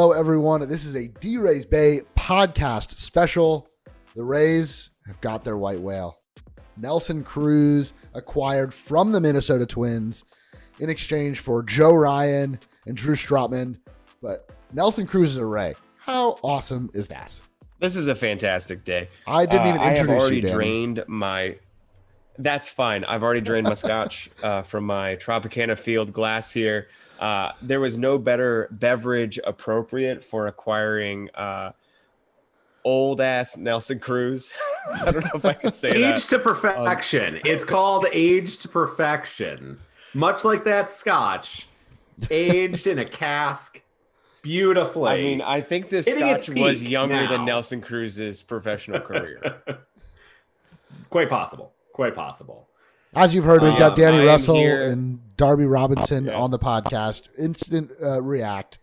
Hello, everyone. This is a D Rays Bay podcast special. The Rays have got their white whale. Nelson Cruz acquired from the Minnesota Twins in exchange for Joe Ryan and Drew Strotman. But Nelson Cruz is a Ray. How awesome is that? This is a fantastic day. I didn't even Uh, I have already you, drained my. That's fine. I've already drained my scotch uh, from my Tropicana Field glass here. Uh, there was no better beverage appropriate for acquiring uh, old ass Nelson Cruz. I don't know if I can say Age to perfection. it's called age to perfection. Much like that scotch, aged in a cask beautifully. I mean, I think this Hitting scotch was younger than. Nelson Cruz's professional career. quite possible. Quite possible. As you've heard, we've Uh, got Danny I am Russell here- and Darby Robinson Yes. on the podcast. Instant uh, react.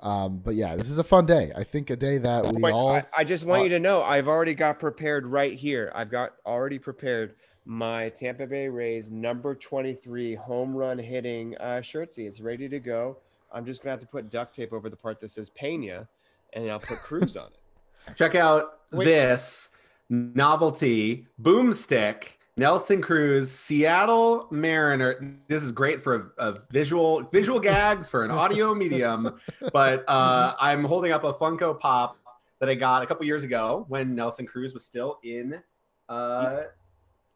Um, but yeah, this is a fun day. I think a day that we Wait, all. I, I just want uh, you to know I've already got prepared right here. I've got already prepared my Tampa Bay Rays number 23 home run hitting uh, shirtsy. It's ready to go. I'm just gonna have to put duct tape over the part that says Pena, and then I'll put Cruz on it. Check out Wait. this novelty boomstick. Nelson Cruz, Seattle Mariner. This is great for a, a visual visual gags for an audio medium, but uh, I'm holding up a Funko Pop that I got a couple years ago when Nelson Cruz was still in uh,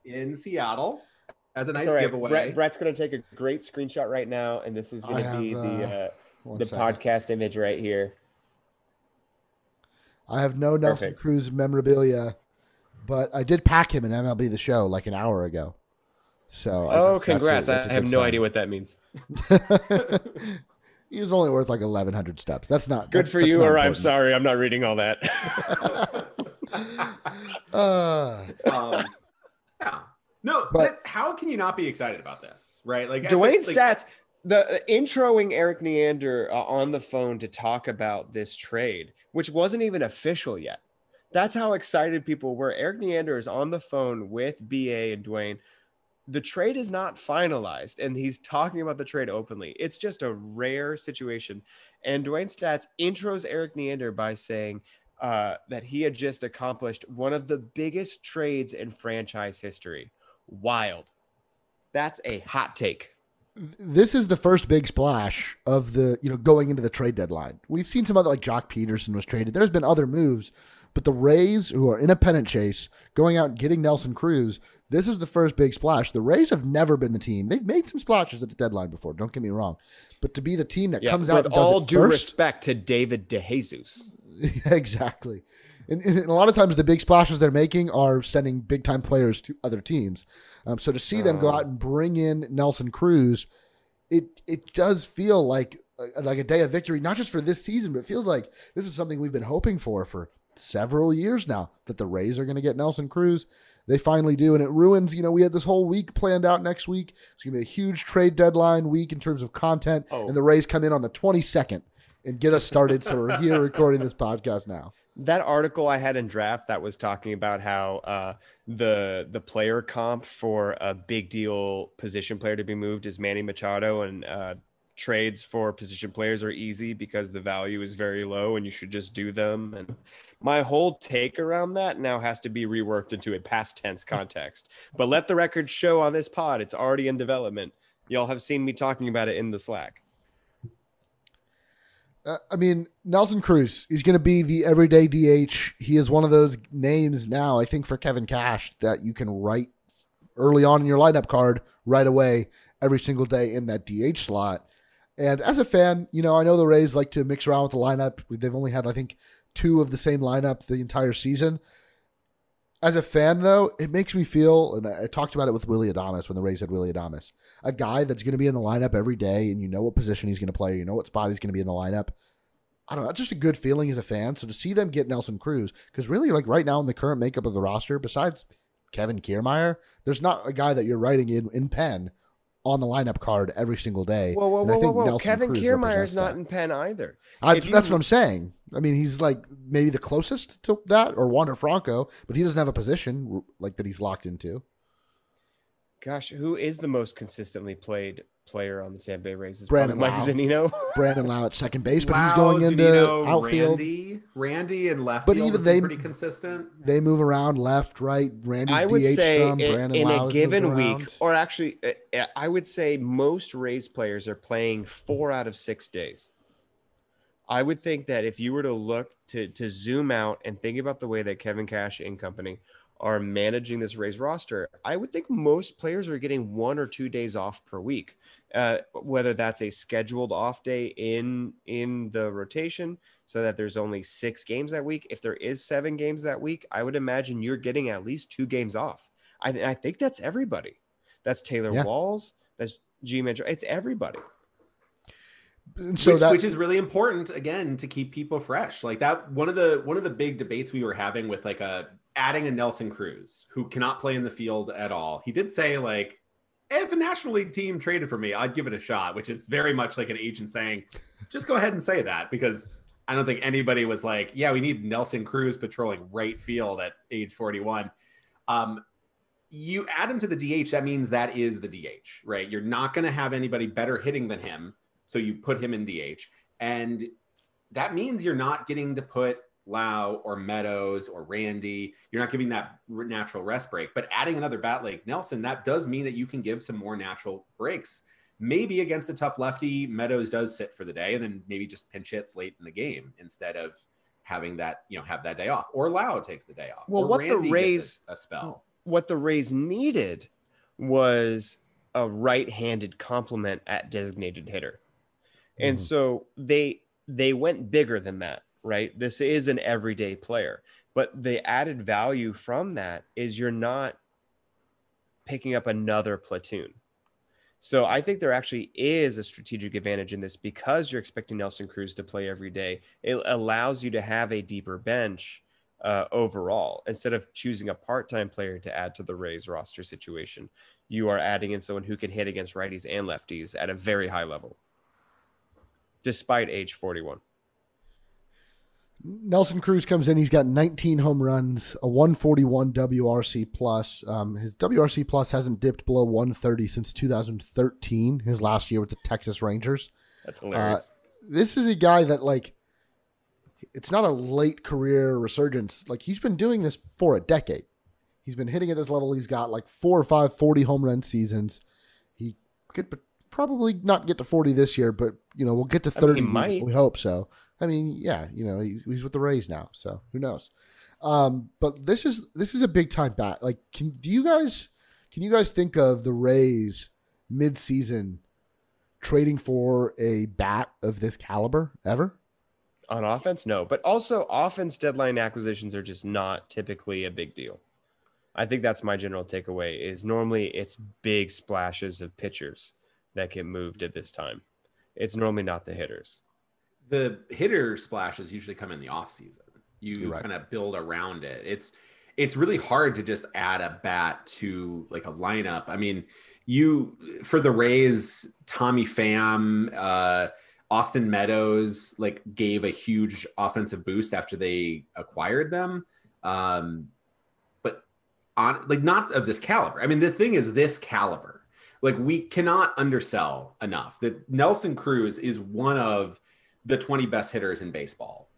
in Seattle as a nice It's all right. giveaway. Brett, Brett's gonna take a great screenshot right now, and this is I gonna be the uh, uh, the second. podcast image right here. I have no Nelson Perfect. Cruz memorabilia, but I did pack him in MLB the Show like an hour ago. So I Oh, that's a- congrats! that's a I have no sign. idea what that means. he was only worth like eleven hundred steps. That's not Good that's- for that's you, not or I'm sorry, I'm not reading all that. Uh, um, yeah. No, But- but how can you not be excited about this? Right? Like Dwayne think, like, Staats, the uh, introing Erik Neander uh, on the phone to talk about this trade, which wasn't even official yet. That's how excited people were. Erik Neander is on the phone with BA and Dwayne. The trade is not finalized, and he's talking about the trade openly. It's just a rare situation. And Dwayne Staats intros Erik Neander by saying uh, that he had just accomplished one of the biggest trades in franchise history. Wild. That's a hot take. this is the first big splash of the you know going into the trade deadline. We've seen some other like Joc Pederson was traded. There's been other moves, but the Rays, who are in a pennant chase, going out and getting Nelson Cruz, this is the first big splash. The Rays have never been the team. They've made some splashes at the deadline before. Don't get me wrong, but to be the team that Yeah, comes out with and does all due first, respect to David DeJesus. exactly. And, and a lot of times, the big splashes they're making are sending big time players to other teams. Um, so to see them go out and bring in Nelson Cruz, it it does feel like a, like a day of victory, not just for this season, but it feels like this is something we've been hoping for for several years now. That the Rays are going to get Nelson Cruz. They finally do, and it ruins. You know, we had this whole week planned out next week. It's going to be a huge trade deadline week in terms of content, Oh. and the Rays come in on the twenty second and get us started. so we're here recording this podcast now. That article I had in draft that was talking about how uh, the the player comp for a big deal position player to be moved is Manny Machado, and uh, trades for position players are easy because the value is very low, and you should just do them. And my whole take around that now has to be reworked into a past tense context. But let the record show on this pod, it's already in development. Y'all have seen me talking about it in the Slack. Uh, I mean, Nelson Cruz, he's going to be the everyday DH. He is one of those names now, I think, for Kevin Cash that you can write early on in your lineup card right away every single day in that DH slot. And as a fan, you know, I know the Rays like to mix around with the lineup. They've only had, I think, two of the same lineup the entire season. As a fan, though, it makes me feel, and I talked about it with Willy Adames when the Rays had Willy Adames, a guy that's going to be in the lineup every day, and you know what position he's going to play, you know what spot he's going to be in the lineup. I don't know, just a good feeling as a fan. So to see them get Nelson Cruz, because really, like right now in the current makeup of the roster, besides Kevin Kiermaier, there's not a guy that you're writing in in pen on the lineup card every single day. Whoa, whoa, And I whoa, think whoa, whoa! Nelson Kevin is not in pen either. I, you- that's what I'm saying. I mean, he's like maybe the closest to that, or Wander Franco, but he doesn't have a position like that he's locked into. Gosh, who is the most consistently played player on the Tampa Bay Rays? Is Brandon Mike Lowe. Zunino. Brandon Lowe at second base, but he's Lowe, going into Zunino, outfield. Randy, Randy and left But field even has been they- pretty consistent. They move around left, right. Randy's I would DH say some, in, Brandon in Lowe a given week, or actually, uh, I would say most Rays players are playing four out of six days. I would think that if you were to look to to zoom out and think about the way that Kevin Cash and company are managing this Rays roster, I would think most players are getting one or two days off per week. Uh, whether that's a scheduled off day in in the rotation, so that there's only six games that week. If there is seven games that week, I would imagine you're getting at least two games off. I, I think that's everybody. That's Taylor Yeah. Walls. That's G Metro. It's everybody. And so which, that which is really important again to keep people fresh like that one of the one of the big debates we were having with like a adding a nelson cruz who cannot play in the field at all. He did say like if a national league team traded for me i'd give it a shot which is very much like an agent saying just go ahead and say that because i don't think anybody was like yeah we need nelson cruz patrolling right field at age 41 um you add him to the dh that means that is the dh right? You're not going to have anybody better hitting than him so you put him in DH. And that means you're not getting to put Lowe or Meadows or Randy. You're not giving that natural rest break. But adding another bat like Nelson, that does mean that you can give some more natural breaks. Maybe against a tough lefty, Meadows does sit for the day and then maybe just pinch hits late in the game instead of having that, you know, have that day off. Or Lowe takes the day off. Well, or what the Randy gets Rays- a, a spell. What the Rays needed was a right-handed complement at designated hitter. And Mhm. so they they went bigger than that, right? This is an everyday player. But the added value from that is you're not picking up another platoon. So I think there actually is a strategic advantage in this because you're expecting Nelson Cruz to play every day. It allows you to have a deeper bench uh, overall instead of choosing a part-time player to add to the Rays roster situation. You are adding in someone who can hit against righties and lefties at a very high level, despite age 41. Nelson Cruz comes in. He's got 19 home runs, a 141 WRC plus. Um, his WRC plus hasn't dipped below 130 since 2013, his last year with the Texas Rangers. That's hilarious. This is a guy that like, it's not a late career resurgence. Like he's been doing this for a decade. He's been hitting at this level. He's got like four or five 40 home run seasons. He could probably not get to 40 this year, but you know we'll get to I mean, 30. he we- might. we hope so. I mean, yeah, you know, he's, he's with the Rays now, so who knows? Um, but this is this is a big time bat. Like, can do you guys can you guys think of the Rays mid season trading for a bat of this caliber ever? On offense, no. But also, offense deadline acquisitions are just not typically a big deal. I think that's my general takeaway. Is normally it's big splashes of pitchers that get moved at this time. It's normally not the hitters. The hitter splashes usually come in the off season. You're right. kind of build around it. It's it's really hard to just add a bat to like a lineup. I mean, you for the Rays, Tommy Pham, uh, Austin Meadows like gave a huge offensive boost after they acquired them. Um, but on like not of this caliber. I mean, the thing is this caliber. Like we cannot undersell enough that Nelson Cruz is one of the 20 best hitters in baseball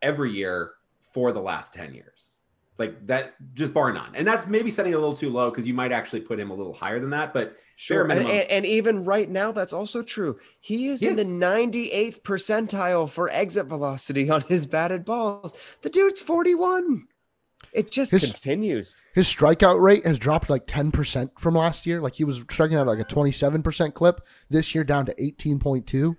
every year for the last 10 years. Like that, just bar none. And that's maybe setting a little too low because you might actually put him a little higher than that. But Sure. And, and, and even right now, that's also true. He is in the 98th percentile for exit velocity on his batted balls. The dude's 41. It just His- continues. His strikeout rate has dropped like 10% from last year. Like he was striking out like a 27% clip. This year down to 18.2.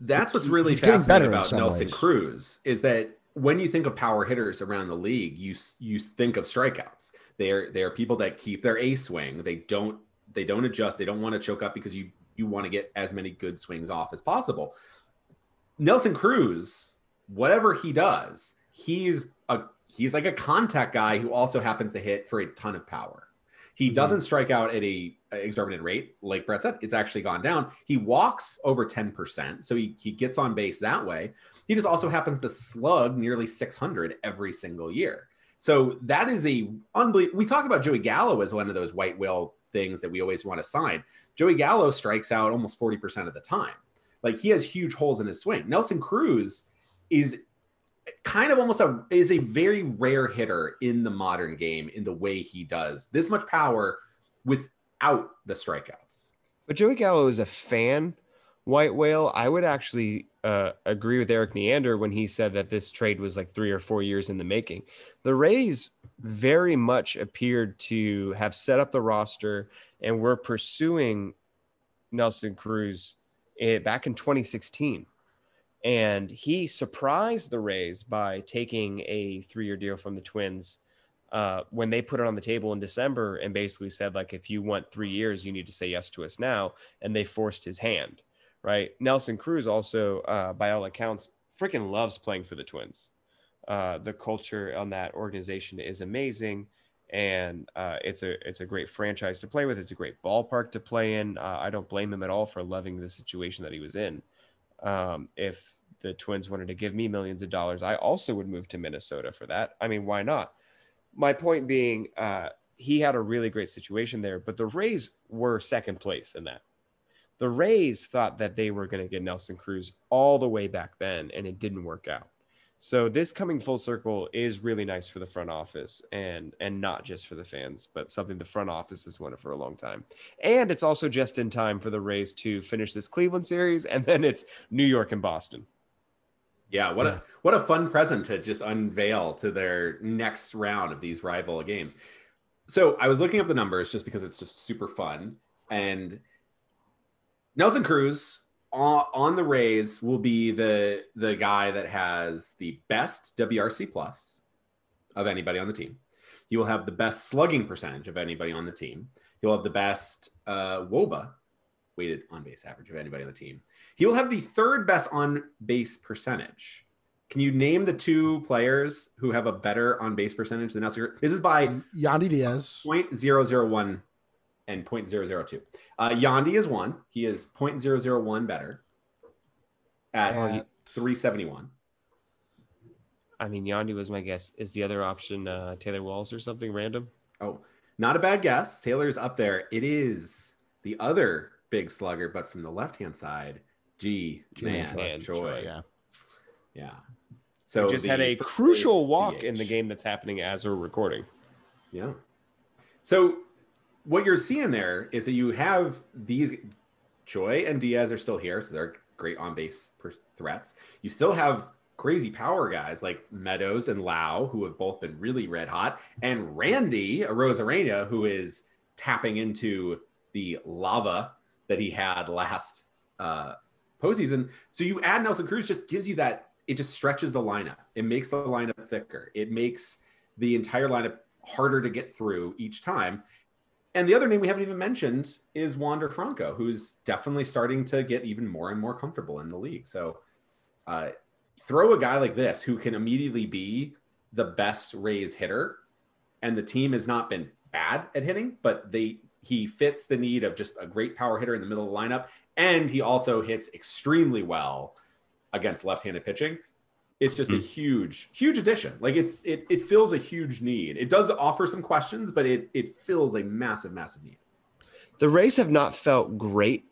That's what's really He's getting better fascinating about Nelson ways. Cruz is that when you think of power hitters around the league, you you think of strikeouts. They're they're people that keep their A swing. They don't they don't adjust. They don't want to choke up because you you want to get as many good swings off as possible. Nelson Cruz, whatever he does, he's a he's like a contact guy who also happens to hit for a ton of power. He mm-hmm. doesn't strike out at a, exorbitant rate, like Brett said. It's actually gone down. He walks over ten percent, so he he gets on base that way. He just also happens to slug nearly six hundred every single year. So that is a unbelievable. We talk about Joey Gallo as one of those white whale things that we always want to sign. Joey Gallo strikes out almost forty percent of the time. Like he has huge holes in his swing. Nelson Cruz is kind of almost a is a very rare hitter in the modern game in the way he does this much power without the strikeouts. But Joey Gallo is a fan white whale. I would actually uh, agree with Erik Neander when he said that this trade was like three or four years in the making. The Rays very much appeared to have set up the roster and were pursuing Nelson Cruz eh, back in 2016. And he surprised the Rays by taking a three year deal from the Twins uh, when they put it on the table in December and basically said, like, if you want three years, you need to say yes to us now. And they forced his hand, right? Nelson Cruz also, uh, by all accounts, freaking loves playing for the Twins. Uh, the culture on that organization is amazing. And uh, it's a it's a great franchise to play with. It's a great ballpark to play in. Uh, I don't blame him at all for loving the situation that he was in. Um, if the Twins wanted to give me millions of dollars, I also would move to Minnesota for that. I mean, why not? My point being, uh, he had a really great situation there, but the Rays were second place in that. The Rays thought that they were going to get Nelson Cruz all the way back then, and it didn't work out. So this coming full circle is really nice for the front office and and not just for the fans, but something the front office has wanted for a long time. And it's also just in time for the Rays to finish this Cleveland series, and then it's New York and Boston. Yeah, what a what a fun present to just unveil to their next round of these rival games. So I was looking up the numbers just because it's just super fun. And Nelson Cruz on, on the Rays will be the the guy that has the best WRC plus of anybody on the team. He will have the best slugging percentage of anybody on the team. He'll have the best uh, WOBA weighted on base average of anybody on the team. He will have the third best on base percentage. Can you name the two players who have a better on base percentage than? Cruz? This is by Yandy Diaz. 0.001 and 0.002. Uh, Yandy is one. He is 0.001 better at At- 371. I mean, Yandy was my guess. Is the other option uh, Taylor Walls or something random? Oh, not a bad guess. Taylor's up there. It is the other big slugger, but from the left hand side, G man, Man, Choi. Choi, Yeah. Yeah. So just had a crucial place walk in the game that's happening as we're recording. Yeah. So what you're seeing there is that you have these Choi and Diaz are still here, so they're great on base per- threats. You still have crazy power guys like Meadows and Lowe, who have both been really red hot, and Randy Arozarena, who is tapping into the lava that he had last uh, postseason. So you add Nelson Cruz, just gives you that. It just stretches the lineup. It makes the lineup thicker. It makes the entire lineup harder to get through each time. And the other name we haven't even mentioned is Wander Franco, who's definitely starting to get even more and more comfortable in the league. So uh, throw a guy like this who can immediately be the best Rays hitter, and the team has not been bad at hitting, but they he fits the need of just a great power hitter in the middle of the lineup, and he also hits extremely well against left-handed pitching. It's just a huge, huge addition. Like it's it it fills a huge need. It does offer some questions, but it it fills a massive, massive need. The Rays have not felt great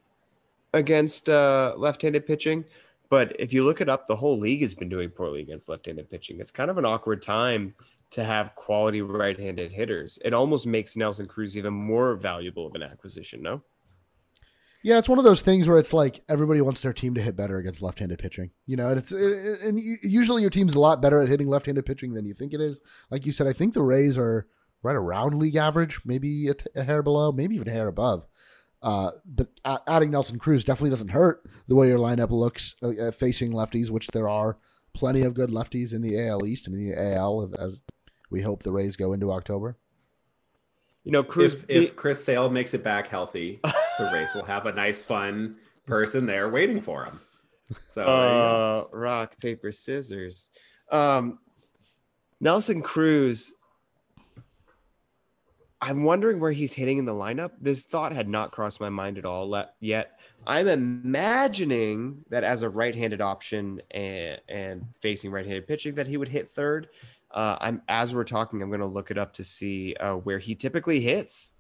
against uh, left-handed pitching, but if you look it up, the whole league has been doing poorly against left-handed pitching. It's kind of an awkward time to have quality right-handed hitters. It almost makes Nelson Cruz even more valuable of an acquisition. No, Yeah, it's one of those things where it's like everybody wants their team to hit better against left-handed pitching. You know, and it's it, and usually your team's a lot better at hitting left-handed pitching than you think it is. Like you said, I think the Rays are right around league average, maybe a, t- a hair below, maybe even a hair above. Uh, but adding Nelson Cruz definitely doesn't hurt the way your lineup looks uh, facing lefties, which there are plenty of good lefties in the AL East and in the AL as we hope the Rays go into October. You know, Cruz. If, if Chris Sale makes it back healthy, the race will have a nice, fun person there waiting for him. So, uh, rock paper scissors. Um, Nelson Cruz. I'm wondering where he's hitting in the lineup. This thought had not crossed my mind at all le- yet. I'm imagining that as a right-handed option and, and facing right-handed pitching, that he would hit third. Uh, I'm as we're talking, I'm going to look it up to see uh, where he typically hits.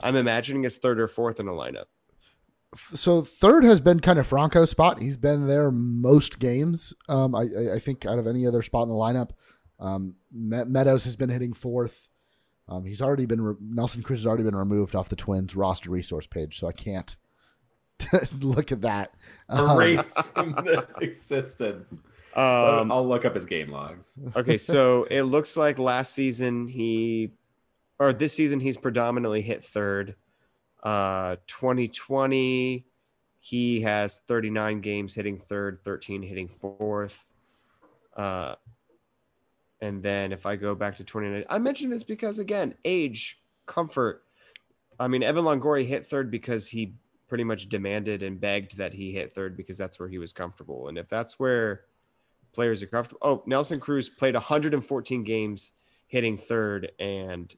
I'm imagining it's third or fourth in a lineup. So third has been kind of Franco's spot. He's been there most games. Um, I, I, think out of any other spot in the lineup, um, Meadows has been hitting fourth. Um, he's already been re- Nelson Cruz has already been removed off the Twins roster resource page, so I can't look at that. Erased um, from the existence. Um, I'll look up his game logs. okay, so it looks like last season he, or this season he's predominantly hit third. Uh, 2020, he has 39 games hitting third, 13 hitting fourth. Uh, and then if I go back to 29, I mentioned this because again, age, comfort. I mean, Evan Longoria hit third because he pretty much demanded and begged that he hit third because that's where he was comfortable. And if that's where players are comfortable. Oh, Nelson Cruz played 114 games hitting third and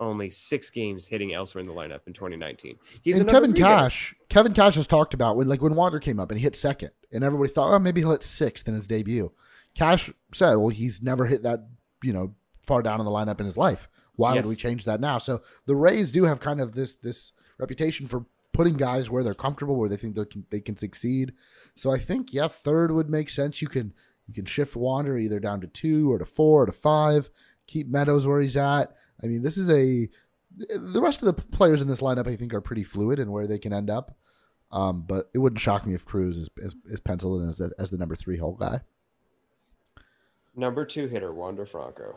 only six games hitting elsewhere in the lineup in 2019. He's and Kevin Cash. Guy. Kevin Cash has talked about when like when Wander came up and he hit second, and everybody thought, oh, maybe he'll hit sixth in his debut. Cash said, well, he's never hit that you know far down in the lineup in his life. Why yes. would we change that now? So the Rays do have kind of this this reputation for putting guys where they're comfortable, where they think they can they can succeed. So I think yeah, third would make sense. You can you can shift Wander either down to two or to four or to five. Keep Meadows where he's at. I mean, this is a. The rest of the players in this lineup, I think, are pretty fluid in where they can end up. Um, but it wouldn't shock me if Cruz is, is, is penciled in as the, as the number three hole guy. Number two hitter, Wander Franco.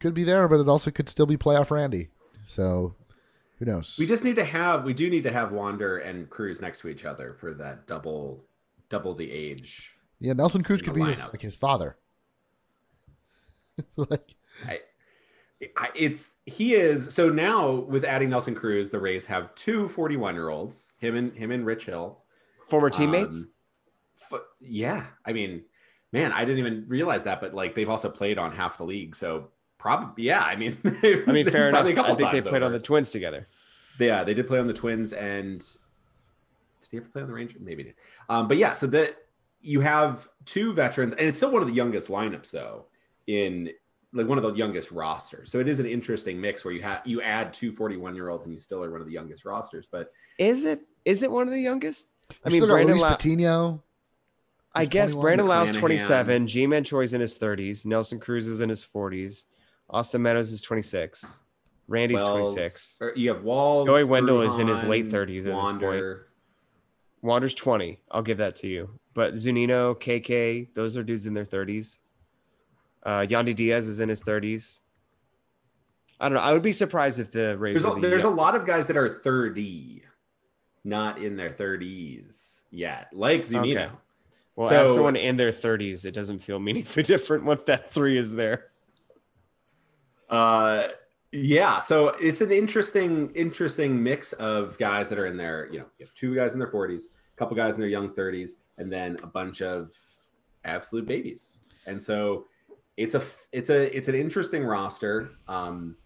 Could be there, but it also could still be playoff Randy. So who knows? We just need to have we do need to have Wander and Cruz next to each other for that double double the age yeah, Nelson Cruz could be his, like his father. like, I, I, it's he is so now with adding Nelson Cruz, the Rays have two 41 year olds, him and him and Rich Hill, former teammates. Um, yeah, I mean, man, I didn't even realize that, but like they've also played on half the league, so probably yeah. I mean, I mean, fair enough. I think they played over. on the Twins together. Yeah, they did play on the Twins, and did he ever play on the Rangers? Maybe. Um, but yeah, so the you have two veterans, and it's still one of the youngest lineups though in like one of the youngest rosters. So it is an interesting mix where you have you add two 41 year olds and you still are one of the youngest rosters. But is it is it one of the youngest? I mean, Brandon La- Patino. I guess Brandon Lowe's 27, G Man Choi's in his 30s, Nelson Cruz is in his 40s, Austin Meadows is 26, Randy's Wells, 26. You have Walls. Joey Wendle is in his late 30s at Wander. this point. Wander's 20. I'll give that to you. But Zunino, KK, those are dudes in their 30s. Uh, Yandy Diaz is in his 30s. I don't know. I would be surprised if the Rays. There's, a, the, there's a lot of guys that are 30, not in their 30s yet, like Zunino. Okay. Well, so, as someone in their 30s, it doesn't feel meaningfully different once that three is there. Uh, yeah. So it's an interesting, interesting mix of guys that are in their, you know, you have two guys in their 40s, a couple guys in their young 30s, and then a bunch of absolute babies. And so it's a it's a it's an interesting roster. Um,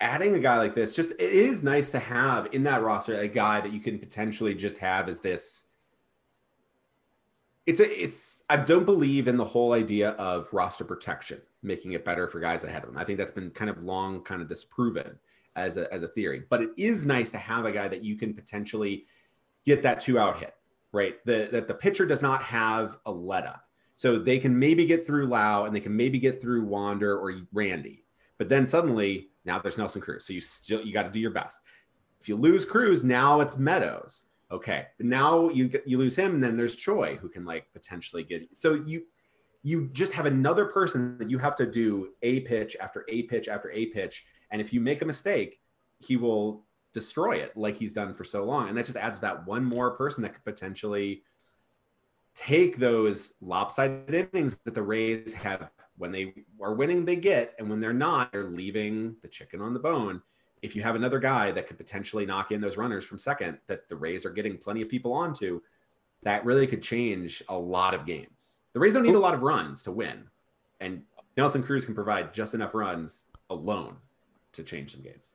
adding a guy like this, just it is nice to have in that roster a guy that you can potentially just have as this. It's a it's I don't believe in the whole idea of roster protection, making it better for guys ahead of them. I think that's been kind of long kind of disproven as a as a theory. But it is nice to have a guy that you can potentially get that two out hit right? The, that the pitcher does not have a let up. So they can maybe get through Lowe and they can maybe get through Wander or Randy. But then suddenly now there's Nelson Cruz. So you still you got to do your best. If you lose Cruz, now it's Meadows. Okay, but now you you lose him, and then there's Choi who can like potentially get. So you you just have another person that you have to do a pitch after a pitch after a pitch, and if you make a mistake, he will destroy it like he's done for so long, and that just adds that one more person that could potentially take those lopsided innings that the Rays have when they are winning, they get, and when they're not, they're leaving the chicken on the bone. If you have another guy that could potentially knock in those runners from second that the Rays are getting plenty of people onto, that really could change a lot of games. The Rays don't need a lot of runs to win, and Nelson Cruz can provide just enough runs alone to change some games.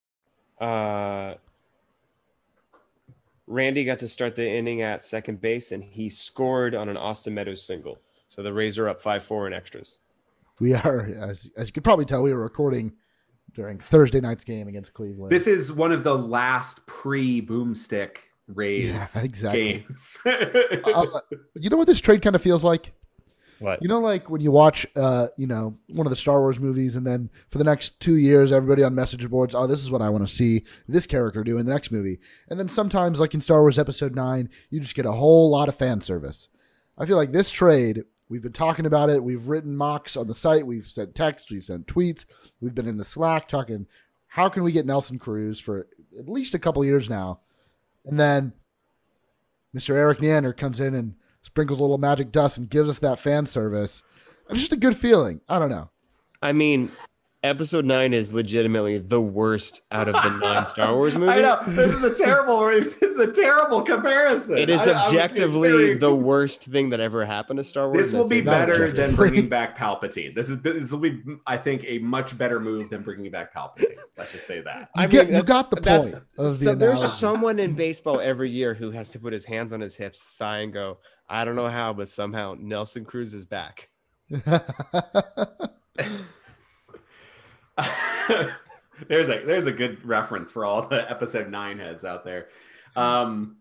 Uh, Randy got to start the inning at second base, and he scored on an Austin Meadows single. So the Rays are up five four in extras. We are, as, as you could probably tell, we were recording during Thursday night's game against Cleveland. This is one of the last pre boomstick Rays Yeah, exactly. games. uh, you know what this trade kind of feels like? What? You know, like when you watch, uh, you know, one of the Star Wars movies, and then for the next two years, everybody on message boards, oh, this is what I want to see this character do in the next movie. And then sometimes, like in Star Wars Episode Nine, you just get a whole lot of fan service. I feel like this trade, we've been talking about it. We've written mocks on the site. We've sent texts. We've sent tweets. We've been in the Slack talking. How can we get Nelson Cruz for at least a couple years now? And then Mr. Erik Neander comes in and sprinkles a little magic dust and gives us that fan service. It's just a good feeling. I don't know. I mean, episode nine is legitimately the worst out of the nine Star Wars movies. I know this is a terrible. This is a terrible comparison. It is I- I objectively very- the worst thing that ever happened to Star Wars. This will be better than bringing back Palpatine. This is this will be, I think, a much better move than bringing back Palpatine. Let's just say that. You, I get, mean, you got the that's- point of the so there's someone in baseball every year who has to put his hands on his hips, sigh, and go, "I don't know how, but somehow Nelson Cruz is back." there's a there's a good reference for all the episode nine heads out there. Um,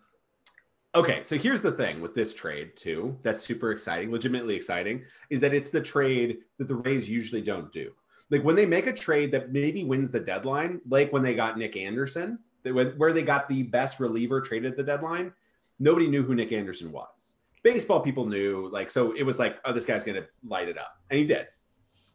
okay, so here's the thing with this trade too. That's super exciting, legitimately exciting, is that it's the trade that the Rays usually don't do. Like when they make a trade that maybe wins the deadline, like when they got Nick Anderson, where they got the best reliever traded at the deadline. Nobody knew who Nick Anderson was. Baseball people knew, like, so it was like, oh, this guy's gonna light it up, and he did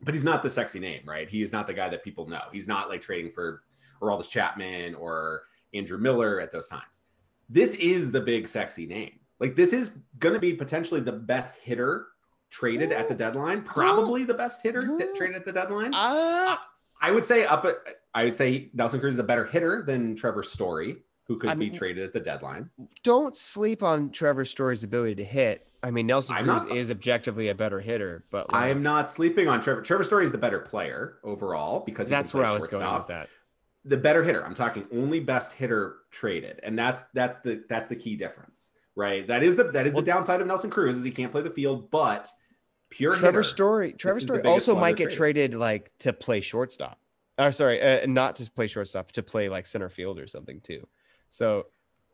but he's not the sexy name, right? He is not the guy that people know. He's not like trading for Aroldis Chapman or Andrew Miller at those times. This is the big sexy name. Like this is going to be potentially the best hitter traded at the deadline. Probably the best hitter that traded at the deadline. Ah, I would say up at I would say Nelson Cruz is a better hitter than Trevor Story, who could I be traded at the deadline. don't sleep on Trevor Story's ability to hit. I mean, Nelson I'm Cruz not- is objectively a better hitter, but I am not sleeping on Trevor. Trevor Story is the better player overall because that's where I was going with that. the better hitter. I'm talking only best hitter traded, and that's that's the that's the key difference, right? That is the that is Well- the downside of Nelson Cruz is he can't play the field, but pure Trevor hitter. Story, Trevor Story also might get traded. traded like to play shortstop. Or sorry, uh, not to play shortstop, to play like center field or something too. So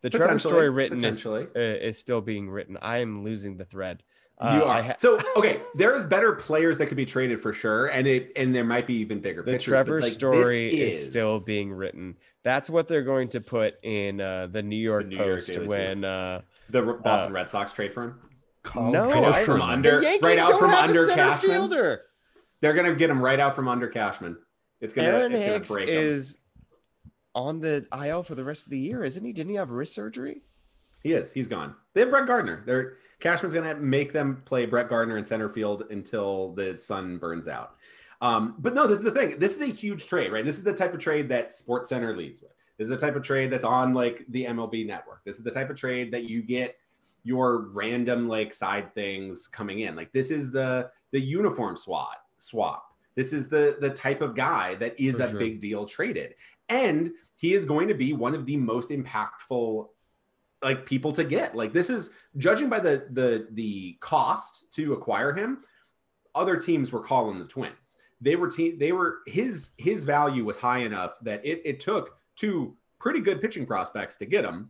the Trevor Story written is, uh, is still being written. I am losing the thread. You Uh, are I ha- so okay. There's better players that could be traded for sure, and it and there might be even bigger. the pitchers, but, Trevor like, this story is, still being written. That's what they're going to put in uh, the New York New York Post Daily when. Uh, the Boston Red Sox trade for him. Called no, Trevor I, from Story. under- the Yankees right out don't from have under a center Cashman. fielder. They're gonna get him right out from under Cashman. It's gonna Aaron it's gonna Hicks break him. is on the IL for the rest of the year, isn't he? Didn't he have wrist surgery? He is. He's gone. They have Brett Gardner. They're Cashman's going to make them play Brett Gardner in center field until the sun burns out. Um, but no, this is the thing. This is a huge trade, right? This is the type of trade that Sports Center leads with. This is the type of trade that's on like the MLB network. This is the type of trade that you get your random like side things coming in. Like this is the the uniform swap swap. This is the the type of guy that is For a sure. big deal traded. And he is going to be one of the most impactful like people to get. Like this is judging by the the the cost to acquire him. Other teams were calling the Twins. They were team they were his his value was high enough that it it took two pretty good pitching prospects to get him,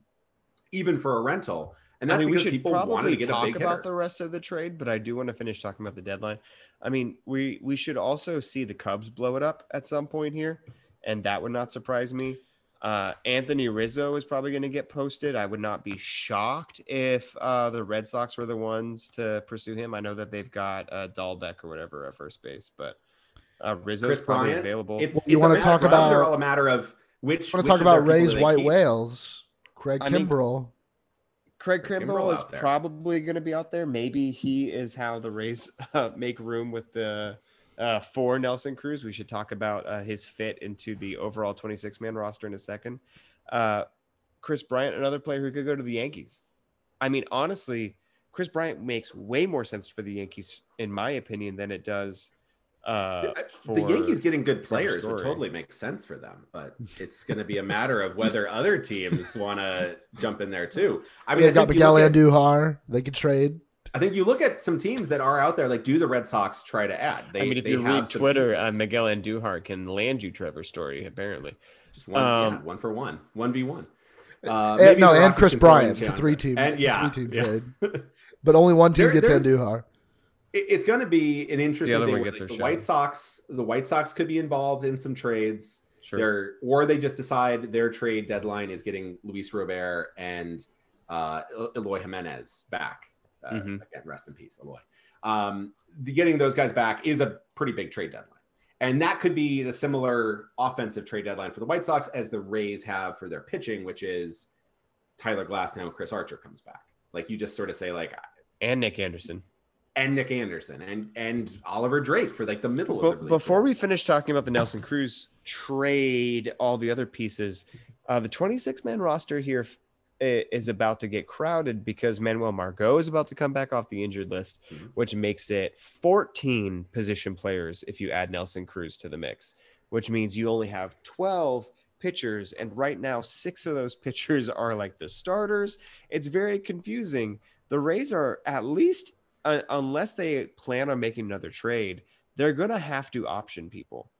even for a rental. And that's I mean, we because should people wanted to probably get a talk about hitter. the rest of the trade, but I do want to finish talking about the deadline. I mean, we we should also see the Cubs blow it up at some point here, and that would not surprise me. Uh, Anthony Rizzo is probably going to get posted. I would not be shocked if uh, the Red Sox were the ones to pursue him. I know that they've got uh, Dalbec or whatever at first base, but uh, Rizzo is probably Bryant. available. It's, You wanna a matter- talk Cubs are about- all a matter of which. I want to talk about Ray's white keep. whales. Craig I mean- Craig Kimbrel Kimbrell is probably going to be out there. Maybe he is how the Rays uh, make room with the uh, for Nelson Cruz. We should talk about uh, his fit into the overall 26 man roster in a second. Uh, Kris Bryant, another player who could go to the Yankees. I mean, honestly, Kris Bryant makes way more sense for the Yankees, in my opinion, than it does. Uh, for, the Yankees getting good players would totally make sense for them, but it's going to be a matter of whether other teams want to jump in there too. I mean, they I got Miguel look at, Andujar. They could trade. I think you look at some teams that are out there. Like, do the Red Sox try to add? They, I mean, if they you have read Twitter, uh, pieces. Miguel Andujar can land you Trevor Story, apparently. just one, um, yeah, one for one, one v one. Uh, And, no, the and Kris can throw in Bryant. It's a three team. And yeah, three team yeah. trade. But only one team There- gets there's- Andujar. It's going to be an interesting other thing. one gets like, the shot. White Sox, the White Sox could be involved in some trades. Sure. They're, or they just decide their trade deadline is getting Luis Robert and uh, Eloy Jimenez back. Uh, Mhm. Again, rest in peace, Eloy. Um, the, getting those guys back is a pretty big trade deadline. And that could be the similar offensive trade deadline for the White Sox as the Rays have for their pitching, which is Tyler Glasnow Chris Archer comes back. Like you just sort of say like, and Nick Anderson. and Nick Anderson and and Oliver Drake for like the middle of But the relief before field. we finish talking about the Nelson Cruz trade, all the other pieces, uh, the 26 man roster here f- i- is about to get crowded because Manuel Margot is about to come back off the injured list, Mhm. which makes it 14 position players if you add Nelson Cruz to the mix, which means you only have 12 pitchers. And right now, six of those pitchers are like the starters. It's very confusing. The Rays are at least, uh, unless they plan on making another trade, they're going to have to option people.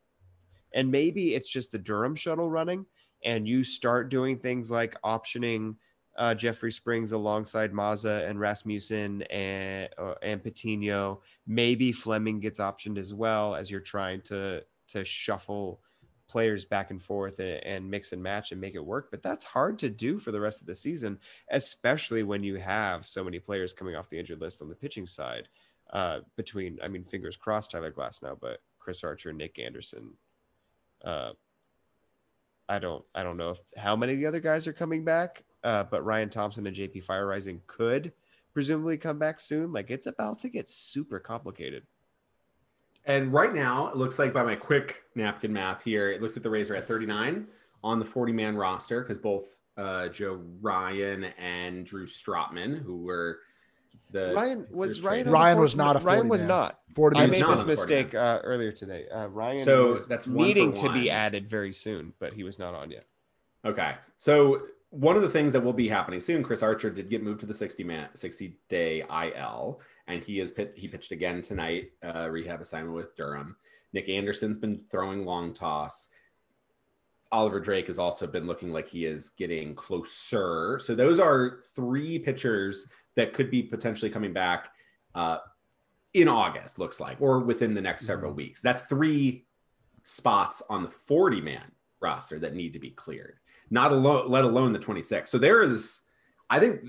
And maybe it's just the Durham shuttle running, and you start doing things like optioning uh, Jeffrey Springs alongside Mazza and Rasmussen and uh, and Patino. Maybe Fleming gets optioned as well as you're trying to to shuffle players back and forth and, and mix and match and make it work. But that's hard to do for the rest of the season, especially when you have so many players coming off the injured list on the pitching side. Uh, between, I mean, fingers crossed, Tyler Glasnow, but Chris Archer, Nick Anderson. Uh, I don't, I don't know if how many of the other guys are coming back, uh, but Ryan Thompson and JP Feyereisen could presumably come back soon. Like it's about to get super complicated. and right now it looks like by my quick napkin math here, it looks like the Rays are at 39 on the 40 man roster because both uh, Joe Ryan and Drew Strotman, who were the Ryan was Ryan. traded. on the Ryan four- was not a Ryan 40 was man. not. Forty I made this on the 40 mistake uh, earlier today. Uh, Ryan So was that's needing to be added very soon, but he was not on yet. Okay. So one of the things that will be happening soon, Chris Archer did get moved to the 60 man 60 day IL, and he is pit, he pitched again tonight, uh, rehab assignment with Durham. Nick Anderson's been throwing long toss. Oliver Drake has also been looking like he is getting closer. So those are three pitchers that could be potentially coming back uh, in August, looks like, or within the next several weeks. That's three spots on the 40 man roster that need to be cleared, not alone, let alone the 26. So there is, I think,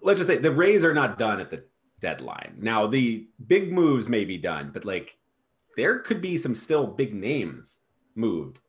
let's just say the Rays are not done at the deadline. Now, the big moves may be done, but like there could be some still big names moved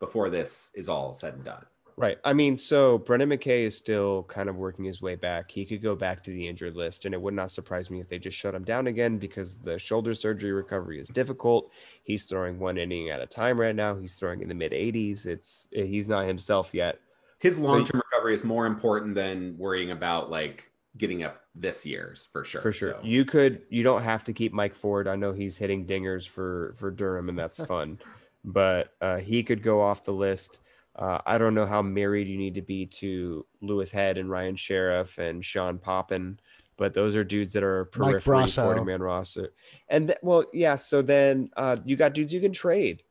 before this is all said and done. Right. I mean, so Brendan McKay is still kind of working his way back. He could go back to the injured list, and it would not surprise me if they just shut him down again because the shoulder surgery recovery is difficult. He's throwing one inning at a time right now. He's throwing in the mid 80s. It's he's not himself yet. His long term recovery is more important than worrying about like getting up this year's for sure. For sure. So- You could you don't have to keep Mike Ford. I know he's hitting dingers for for Durham and that's fun. but uh, he could go off the list. Uh, I don't know how married you need to be to Louis Head and Ryan Sherriff and Sean Poppen, but those are dudes that are periphery 40 man roster. And th- well, yeah. So then uh, you got dudes you can trade,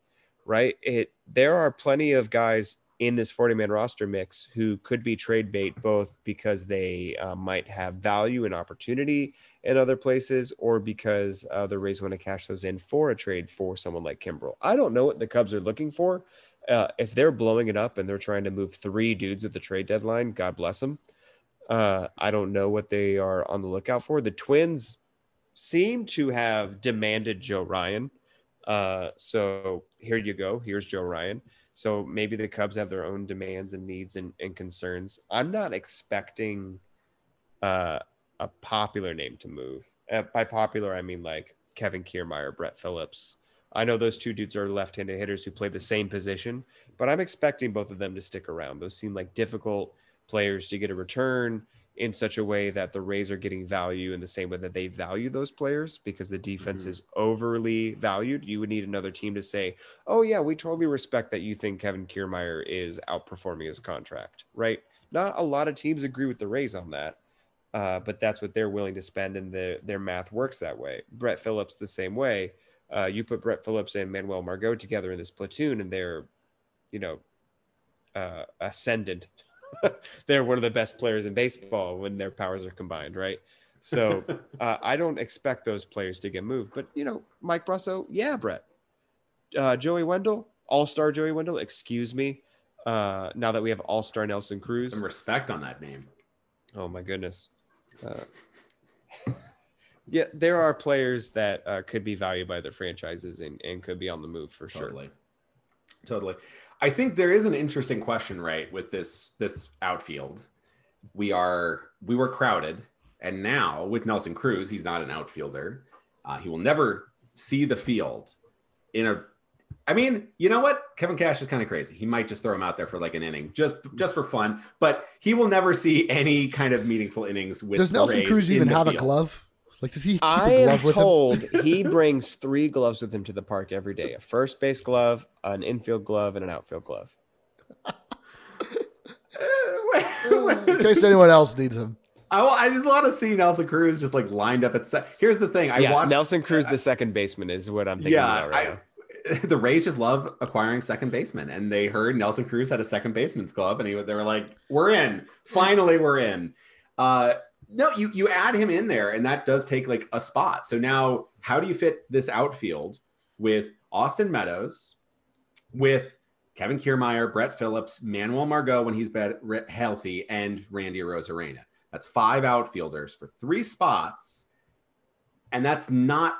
right? It there are plenty of guys in this 40 man roster mix who could be trade bait both because they uh, might have value and opportunity in other places or because uh, the Rays want to cash those in for a trade for someone like Kimbrel. I don't know what the Cubs are looking for. Uh, if they're blowing it up and they're trying to move three dudes at the trade deadline, God bless them. Uh, I don't know what they are on the lookout for. The Twins seem to have demanded Joe Ryan. Uh, so here you go. Here's Joe Ryan. So maybe the Cubs have their own demands and needs and, and concerns. I'm not expecting uh, a popular name to move. Uh, by popular, I mean like Kevin Kiermaier, Brett Phillips. I know those two dudes are left-handed hitters who play the same position, but I'm expecting both of them to stick around. Those seem like difficult players to get a return in such a way that the Rays are getting value in the same way that they value those players because the defense Mhm. is overly valued. You would need another team to say, "Oh yeah, we totally respect that you think Kevin Kiermaier is outperforming his contract." Right? Not a lot of teams agree with the Rays on that, uh, but that's what they're willing to spend, and the, their math works that way. Brett Phillips the same way. Uh, you put Brett Phillips and Manuel Margot together in this platoon, and they're, you know, uh, ascendant. they're one of the best players in baseball when their powers are combined, right? So uh, I don't expect those players to get moved. But you know, Mike Brosseau, yeah, Brett, uh, Joey Wendle, All Star Joey Wendle. Excuse me. Uh, now that we have All Star Nelson Cruz, Some respect on that name. Oh my goodness. Yeah, there are players that uh, could be valued by their franchises and, and could be on the move for sure. Totally. Totally. I think there is an interesting question, right, with this this outfield. We are we were crowded, and now with Nelson Cruz, he's not an outfielder. Uh, he will never see the field in a. I mean, you know what? Kevin Cash is kind of crazy. He might just throw him out there for like an inning, just just for fun. But he will never see any kind of meaningful innings with. Does Nelson Rays Cruz in even the have a glove? Like, does he keep I a am glove with him? told he brings three gloves with him to the park every day: a first base glove, an infield glove, and an outfield glove. In case anyone else needs him. I, I just want to see Nelson Cruz just like lined up at set. Here's the thing. I yeah, watched Nelson Cruz, the second baseman, is what I'm thinking yeah, about right I, now. the Rays just love acquiring second basemen, and they heard Nelson Cruz had a second baseman's club, and he, they were like, "We're in! Finally, we're in." Uh, no, you you add him in there, and that does take like a spot. So now, how do you fit this outfield with Austin Meadows, with Kevin Kiermaier, Brett Phillips, Manuel Margot when he's healthy, and Randy Arozarena? That's five outfielders for three spots, and that's not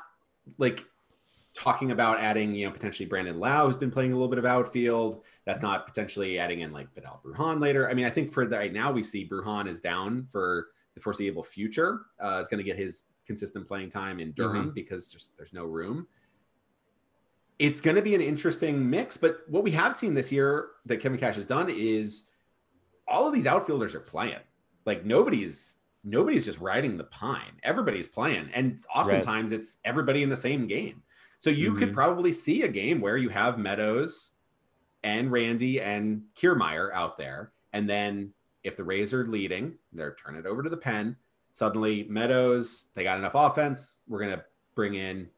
like talking about adding, you know, potentially Brandon Lowe, who's been playing a little bit of outfield. That's not potentially adding in like Vidal Bruján later. I mean, I think for the, right now we see Bruhan is down for the foreseeable future. Uh, is going to get his consistent playing time in Durham because just there's no room. It's going to be an interesting mix, but what we have seen this year that Kevin Cash has done is all of these outfielders are playing. Like nobody's nobody's just riding the pine. Everybody's playing, and oftentimes it's everybody in the same game. So you could Mhm. probably see a game where you have Meadows and Randy and Kiermaier out there, and then if the Rays are leading, they're turn it over to the pen. Suddenly, Meadows they got enough offense. We're gonna bring in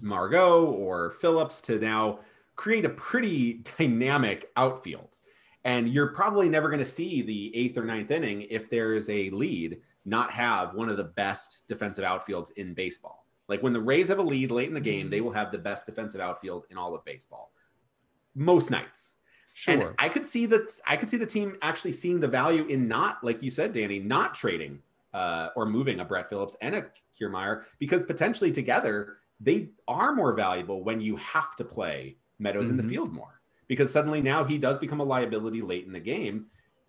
Margot or Phillips to now create a pretty dynamic outfield. And you're probably never going to see the eighth or ninth inning if there is a lead not have one of the best defensive outfields in baseball. Like when the Rays have a lead late in the game, mm-hmm. they will have the best defensive outfield in all of baseball. Most nights. Sure. And I could see that I could see the team actually seeing the value in not, like you said, Danny, not trading uh, or moving a Brett Phillips and a Kiermaier because potentially together they are more valuable when you have to play Meadows in the Mhm. field more because suddenly now he does become a liability late in the game,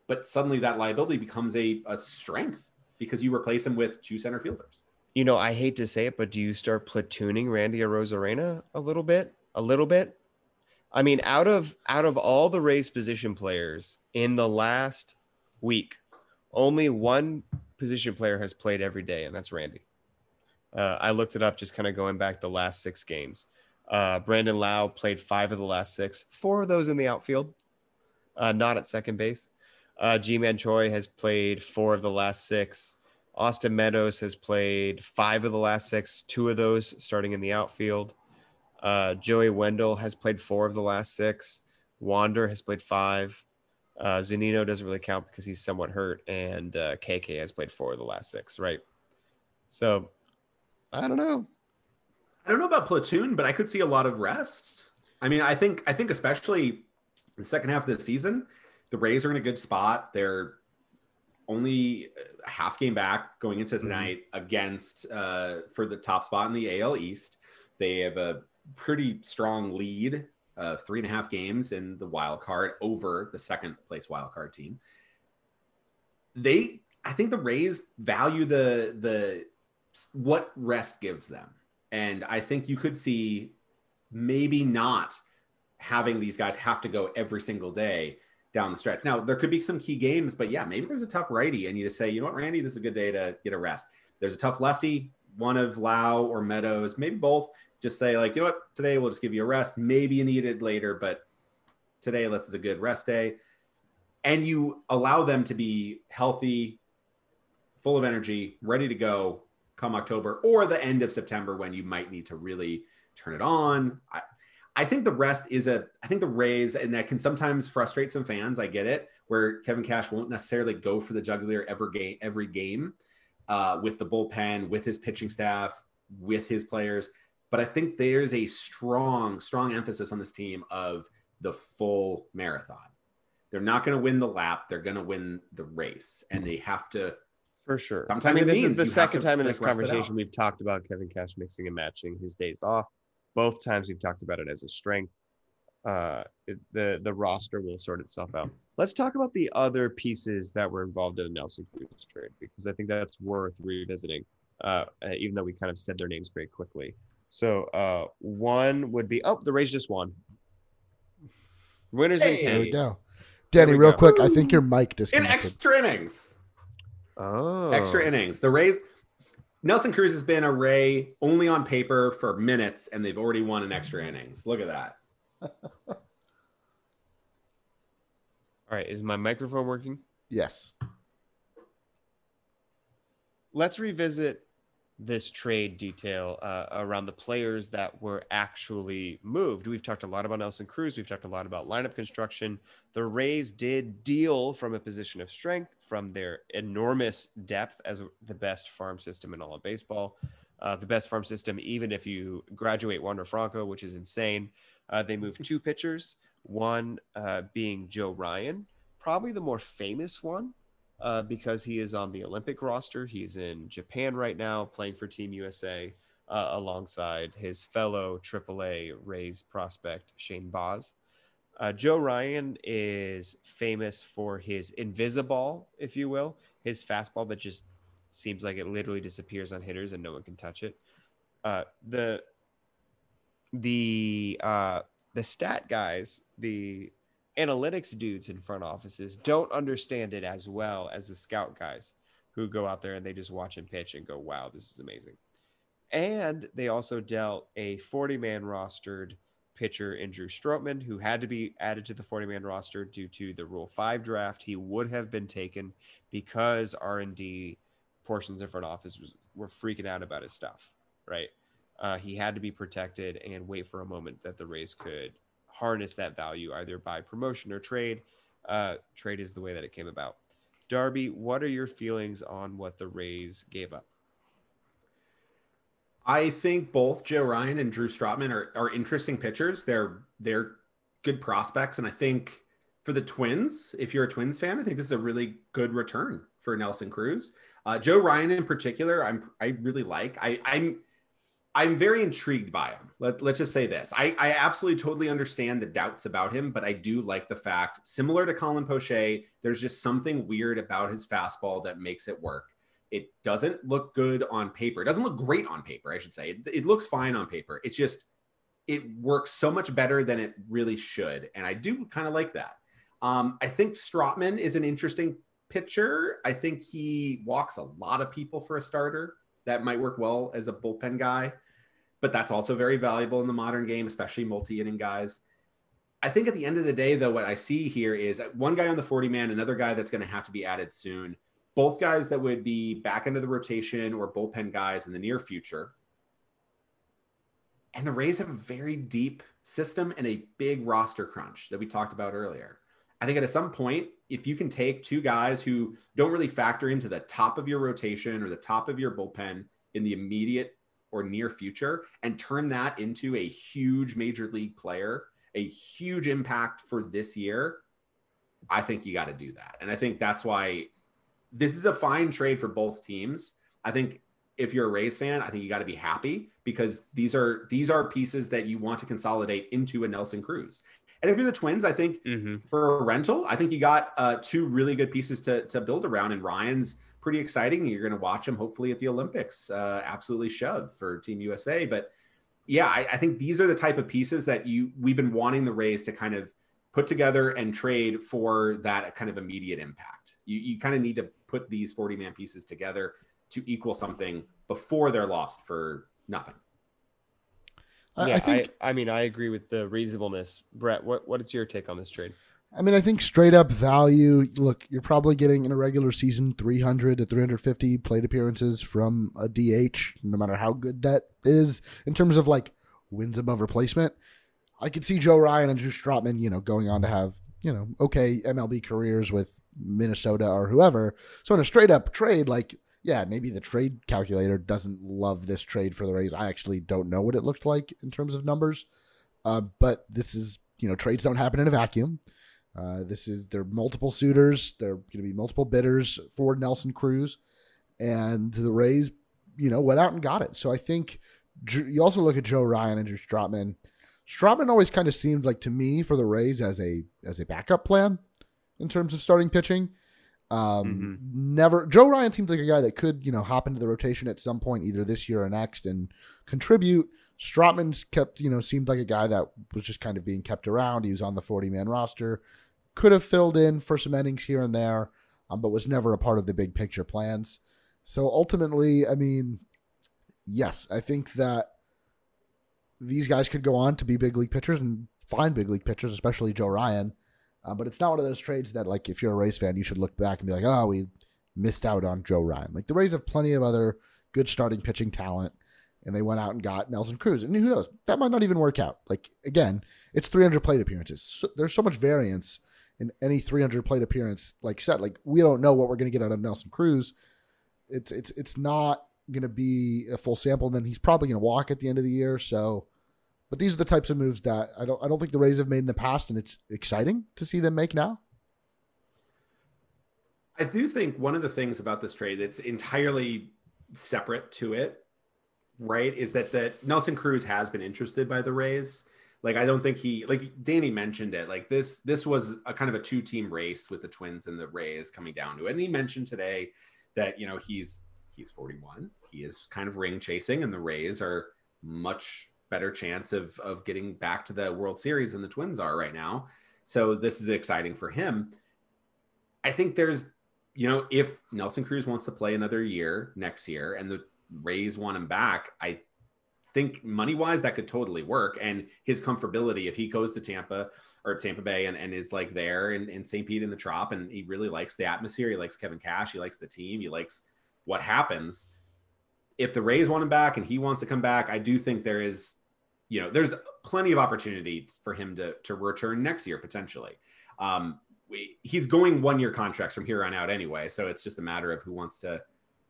but suddenly that liability becomes a, a strength because you replace him with two center fielders. you know, I hate to say it, but do you start platooning Randy Arozarena a little bit? A little bit? I mean, out of out of all the Rays position players in the last week, only one position player has played every day, and that's Randy. Uh, I looked it up just kind of going back the last six games. Uh, Brandon Lowe played five of the last six, four of those in the outfield. uh, not at second base. Uh, Ji-Man Choi has played four of the last six. Austin Meadows has played five of the last six, two of those starting in the outfield. Uh, Joey Wendle has played four of the last six. Wander has played five. Uh, Zunino doesn't really count because he's somewhat hurt, and uh, KK has played four of the last six, right? So, I don't know. I don't know about platoon, but I could see a lot of rest. I mean, I think I think especially the second half of the season, the Rays are in a good spot. They're only a half game back going into Mm-hmm. tonight against uh, for the top spot in the AL East. They have a pretty strong lead, uh, three and a half games in the wild card over the second place wild card team. They, I think the Rays value the the what rest gives them, and I think you could see maybe not having these guys have to go every single day down the stretch. Now, there could be some key games, but yeah, maybe there's a tough righty, and you just say, you know what, Randy, this is a good day to get a rest. There's a tough lefty, one of Lowe or Meadows, maybe both. Just say, like, you know what, today we'll just give you a rest. Maybe you need it later, but today, let's is a good rest day. And you allow them to be healthy, full of energy, ready to go come October or the end of September when you might need to really turn it on. I, I think the rest is a, I think the Rays, and that can sometimes frustrate some fans. I get it, where Kevin Cash won't necessarily go for the jugular ever game, every game uh, with the bullpen, with his pitching staff, with his players. But I think there's a strong, strong emphasis on this team of the full marathon. They're not going to win the lap. They're going to win the race, and they have to. For sure. Sometimes I mean, this is the second time in this rest it out. conversation we've talked about Kevin Cash mixing and matching his days off. Both times we've talked about it as a strength. Uh, it, the the roster will sort itself out. Let's talk about the other pieces that were involved in the Nelson Cruz trade because I think that's worth revisiting. Uh, uh, even though we kind of said their names very quickly. So uh, one would be oh the Rays just won. Winners Hey. in There we go. Danny, we real go. quick, I think your mic In disconnected. extra innings, Oh, extra innings. The Rays, Nelson Cruz has been a Ray only on paper for minutes, and they've already won in extra innings. Look at that. All right, is my microphone working? yes. let's revisit this trade detail uh, around the players that were actually moved. We've talked a lot about Nelson Cruz. We've talked a lot about lineup construction. The Rays did deal from a position of strength from their enormous depth as the best farm system in all of baseball. Uh, the best farm system, even if you graduate Wander Franco, which is insane. Uh, they moved two pitchers, one uh, being Joe Ryan, probably the more famous one uh, because he is on the Olympic roster. He's in Japan right now playing for Team USA uh, alongside his fellow AAA Rays prospect Shane Baz. Uh, Joe Ryan is famous for his invisible, if you will, his fastball that just seems like it literally disappears on hitters and no one can touch it. Uh, the the uh, the stat guys, the analytics dudes in front offices don't understand it as well as the scout guys who go out there and they just watch him pitch and go, wow, this is amazing. And they also dealt a 40 man rostered pitcher in Drew Strotman, who had to be added to the 40 man roster due to the Rule 5 draft. He would have been taken because R&D portions of front office was, were freaking out about his stuff, right? Uh, he had to be protected and wait for a moment that the Rays could harness that value either by promotion or trade. Uh, trade is the way that it came about. Darby, what are your feelings on what the Rays gave up? I think both Joe Ryan and Drew Strotman are, are interesting pitchers. They're they're good prospects, and I think for the Twins, if you're a Twins fan, I think this is a really good return for Nelson Cruz. Uh, Joe Ryan in particular, I'm I really like. I, I'm I'm very intrigued by him. Let, let's just say this. I, I absolutely totally understand the doubts about him, but I do like the fact, similar to Colin Poche, there's just something weird about his fastball that makes it work. It doesn't look good on paper. It doesn't look great on paper, I should say. It, it looks fine on paper. It's just, it works so much better than it really should. And I do kind of like that. Um, I think Strotman is an interesting pitcher. I think he walks a lot of people for a starter. That might work well as a bullpen guy, but that's also very valuable in the modern game, especially multi inning guys. I think at the end of the day, though, what I see here is one guy on the 40 man, another guy that's going to have to be added soon. Both guys that would be back into the rotation or bullpen guys in the near future. And the Rays have a very deep system and a big roster crunch that we talked about earlier. I think at some point, if you can take two guys who don't really factor into the top of your rotation or the top of your bullpen in the immediate or near future and turn that into a huge major league player, a huge impact for this year, I think you got to do that. And I think that's why this is a fine trade for both teams. I think if you're a Rays fan, I think you got to be happy because these are these are pieces that you want to consolidate into a Nelson Cruz. And if you're the Twins, I think mm-hmm. for a rental, I think you got uh, two really good pieces to to build around. And Ryan's pretty exciting. You're going to watch them hopefully at the Olympics. Uh, absolutely shove for Team USA. But yeah, I, I think these are the type of pieces that you we've been wanting the Rays to kind of put together and trade for that kind of immediate impact. You you kind of need to put these 40 man pieces together to equal something before they're lost for nothing. yeah, I, think, I, I, mean, I agree with the reasonableness. Brett, what, what is your take on this trade? I mean, I think straight up value. Look, you're probably getting in a regular season 300 to 350 plate appearances from a DH, no matter how good that is in terms of like wins above replacement. I could see Joe Ryan and Drew Strotman, you know, going on to have you know okay MLB careers with Minnesota or whoever. So in a straight up trade, like yeah, maybe the trade calculator doesn't love this trade for the Rays. I actually don't know what it looked like in terms of numbers, uh, but this is you know trades don't happen in a vacuum. Uh, this is there are multiple suitors. There are going to be multiple bidders for Nelson Cruz, and the Rays, you know, went out and got it. So I think you also look at Joe Ryan and Drew Strotman. Strotman always kind of seemed like to me for the Rays as a as a backup plan in terms of starting pitching. Um, mm-hmm. Never. Joe Ryan seems like a guy that could, you know, hop into the rotation at some point, either this year or next, and contribute. Strotman's kept, you know, seemed like a guy that was just kind of being kept around. He was on the 40 man roster, could have filled in for some innings here and there, um, but was never a part of the big picture plans. So ultimately, I mean, yes, I think that these guys could go on to be big league pitchers and find big league pitchers, especially Joe Ryan. Uh, but it's not one of those trades that, like, if you're a Rays fan, you should look back and be like, oh, we missed out on Joe Ryan. Like, the Rays have plenty of other good starting pitching talent, and they went out and got Nelson Cruz. And who knows? That might not even work out. Like, again, it's 300 plate appearances. So, there's so much variance in any 300 plate appearance, like said, Like, we don't know what we're going to get out of Nelson Cruz. It's, it's, it's not going to be a full sample. And then he's probably going to walk at the end of the year. So, but these are the types of moves that I don't I don't think the Rays have made in the past, and it's exciting to see them make now. I do think one of the things about this trade that's entirely separate to it, right, is that that Nelson Cruz has been interested by the Rays. Like I don't think he like Danny mentioned it. Like this this was a kind of a two team race with the Twins and the Rays coming down to it. And he mentioned today that you know he's he's 41. He is kind of ring chasing, and the Rays are much better chance of of getting back to the World Series than the Twins are right now. So this is exciting for him. I think there's, you know, if Nelson Cruz wants to play another year next year and the Rays want him back, I think money wise that could totally work. And his comfortability, if he goes to Tampa or Tampa Bay and, and is like there in, in St. Pete in the Trop and he really likes the atmosphere, he likes Kevin Cash, he likes the team, he likes what happens. If the Rays want him back and he wants to come back, I do think there is you know, there's plenty of opportunities for him to to return next year potentially. Um, we, he's going one year contracts from here on out anyway, so it's just a matter of who wants to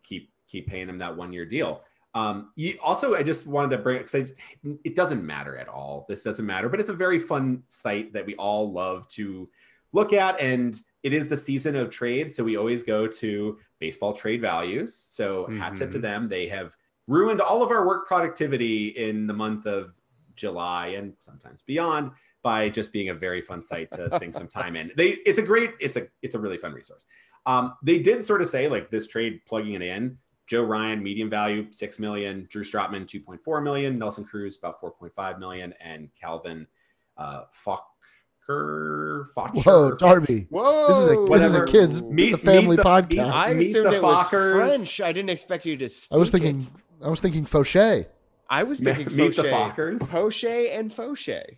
keep keep paying him that one year deal. Um, you, also, I just wanted to bring because it doesn't matter at all. This doesn't matter, but it's a very fun site that we all love to look at, and it is the season of trade, so we always go to baseball trade values. So mm-hmm. hat tip to mm-hmm. them; they have ruined all of our work productivity in the month of July and sometimes beyond by just being a very fun site to sink some time in. They it's a great it's a it's a really fun resource. Um, they did sort of say like this trade plugging it in. Joe Ryan, medium value, six million. Drew Strotman, two point four million. Nelson Cruz, about four point five million, and Calvin uh, Focker. Whoa, Darby! Whoa, this is a, this is a kids. Meet, it's a family the, podcast. Meet, I assumed it was French. I didn't expect you to. I was thinking. It. I was thinking Fauché. I was thinking meet Fauché. the Fockers, Poche and Fauché.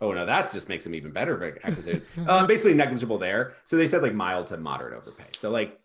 Oh no, that just makes him even better of an acquisition. uh, basically negligible there. So they said like mild to moderate overpay. So like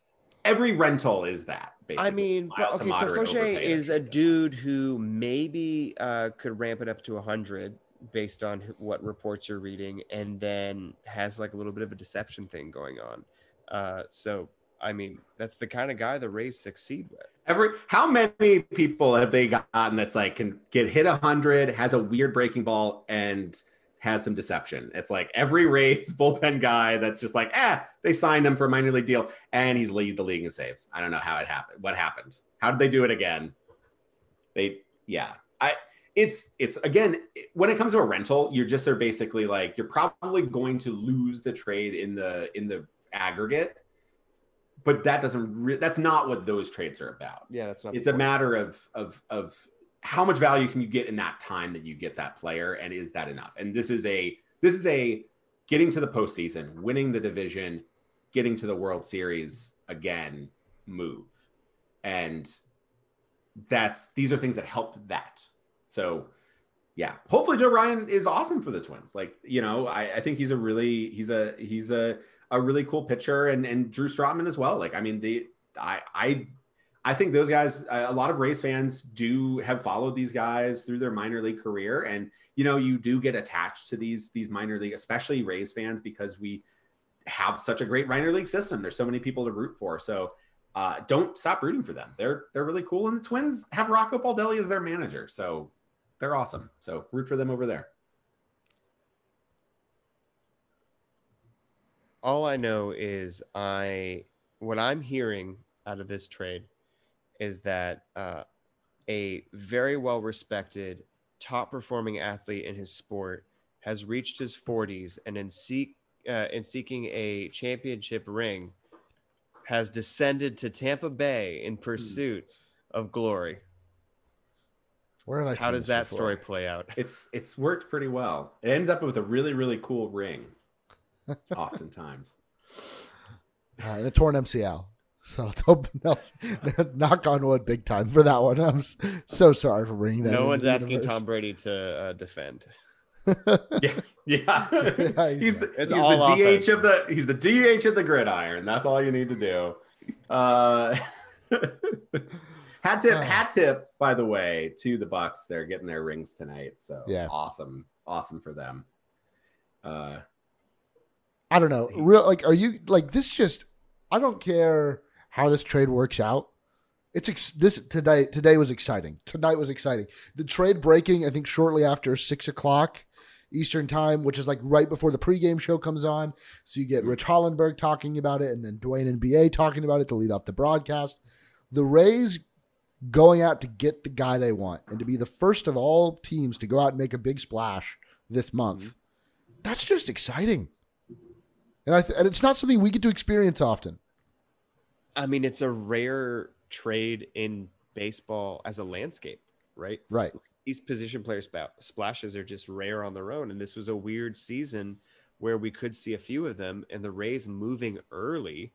every rental is that. Basically. I mean, but, okay, so moderate Fauché is a dude who maybe uh, could ramp it up to 100 based on what reports you're reading, and then has like a little bit of a deception thing going on. Uh, so, I mean, that's the kind of guy the Rays succeed with. Every how many people have they gotten that's like can get hit a hundred, has a weird breaking ball, and has some deception? It's like every Rays bullpen guy that's just like, ah, they signed him for a minor league deal, and he's lead the league in saves. I don't know how it happened. What happened? How did they do it again? They, yeah, I. It's it's again when it comes to a rental, you're just they're basically like you're probably going to lose the trade in the in the aggregate, but that doesn't re- that's not what those trades are about Yeah, that's not. it's a matter of of of how much value can you get in that time that you get that player and is that enough? And this is a this is a getting to the postseason winning the division getting to the world series again move. And that's these are things that help that. So yeah hopefully joe ryan is awesome for the twins. Like you know i, I think he's a really he's a he's a a really cool pitcher and and drew Strotman as well. Like i mean the i i I think those guys, a lot of Rays fans do have followed these guys through their minor league career, and you know you do get attached to these these minor league, especially Rays fans, because we have such a great minor league system. There's so many people to root for, so uh, don't stop rooting for them. They're they're really cool, and the Twins have Rocco Baldelli as their manager, so they're awesome. So root for them over there. all I know is I what I'm hearing out of this trade is that uh, a very well respected, top performing athlete in his sport has reached his 40s and in seek uh, in seeking a championship ring has descended to Tampa Bay in pursuit of glory. Where have I How does that before? story play out? It's it's worked pretty well. It ends up with a really really cool ring, oftentimes. Uh, and a torn MCL. So let's hope Nelson, knock on wood, big time for that one. I'm so sorry for bringing that. No one's asking universe. Tom Brady to uh, defend. Yeah, yeah. Yeah, he's the, he's all the offense. DH of the he's the DH of the gridiron. That's all you need to do. Uh, hat tip, Oh. hat tip. By the way, to the Bucks, they're getting their rings tonight. So Yeah. awesome, awesome for them. Uh, I don't know. Real like, are you like this? Just I don't care how this trade works out. It's ex- this today. Today was exciting. Tonight was exciting. The trade breaking. I think shortly after six o'clock Eastern time, which is like right before the pregame show comes on. So you get mm-hmm. Rich Hollenberg talking about it, and then Dwayne and Ba talking about it to lead off the broadcast. The Rays going out to get the guy they want and to be the first of all teams to go out and make a big splash this month. Mm-hmm. That's just exciting. And I th- and it's not something we get to experience often. I mean, it's a rare trade in baseball as a landscape, right? Right. These position player splashes are just rare on their own. And this was a weird season where we could see a few of them, and the Rays moving early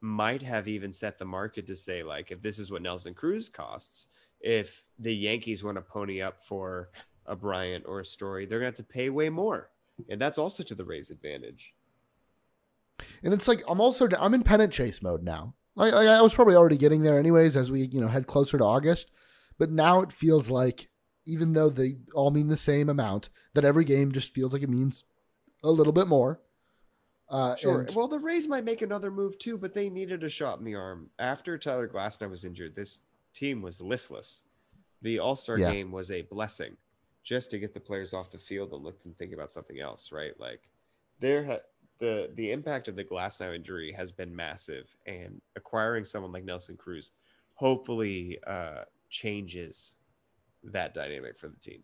might have even set the market to say, like, if this is what Nelson Cruz costs, if the Yankees want to pony up for a Bryant or a Story, they're going to have to pay way more. And that's also to the Rays' advantage. And it's like I'm also I'm in pennant chase mode now. Like, like I was probably already getting there anyways as we you know head closer to August, but now it feels like even though they all mean the same amount, that every game just feels like it means a little bit more. Uh, Sure. and- Well, the Rays might make another move too, but they needed a shot in the arm. After Tyler Glasnow was injured, this team was listless. The All Star Yeah. game was a blessing just to get the players off the field and let them think about something else, right? Like there ha- the the impact of the Glasnow injury has been massive, and acquiring someone like Nelson Cruz hopefully uh, changes that dynamic for the team.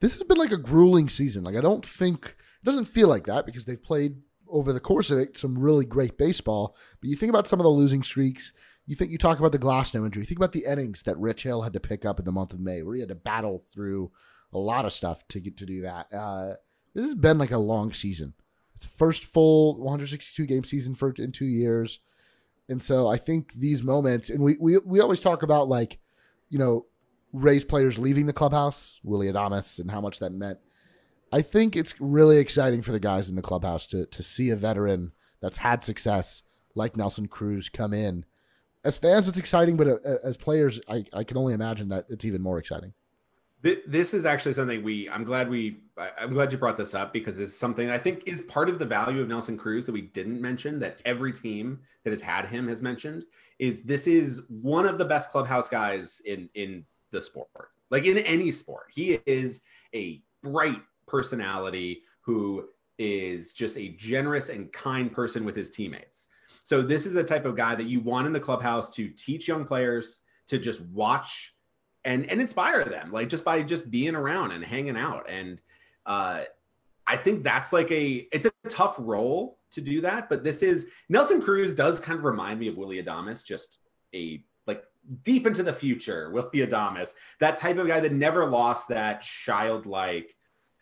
this has been like a grueling season. Like I don't think it doesn't feel like that because they've played over the course of it some really great baseball. But you think about some of the losing streaks. You think you talk about the Glasnow injury. Think about the innings that Rich Hill had to pick up in the month of May, where he had to battle through a lot of stuff to get to do that. Uh, this has been like a long season. It's first full 162 game season for in two years, and so I think these moments, and we we we always talk about like, you know, Rays players leaving the clubhouse, Willie Adames, and how much that meant. I think it's really exciting for the guys in the clubhouse to to see a veteran that's had success like Nelson Cruz come in. As fans, it's exciting, but uh, as players, I, I can only imagine that it's even more exciting. This is actually something we. I'm glad we. I'm glad you brought this up because it's something I think is part of the value of Nelson Cruz that we didn't mention that every team that has had him has mentioned is this is one of the best clubhouse guys in in the sport, like in any sport. He is a bright personality who is just a generous and kind person with his teammates. So this is a type of guy that you want in the clubhouse to teach young players to just watch and and inspire them like just by just being around and hanging out. And uh i think that's like a it's a tough role to do that but this is nelson cruz does kind of remind me of willie adames just a like deep into the future willy adames that type of guy that never lost that childlike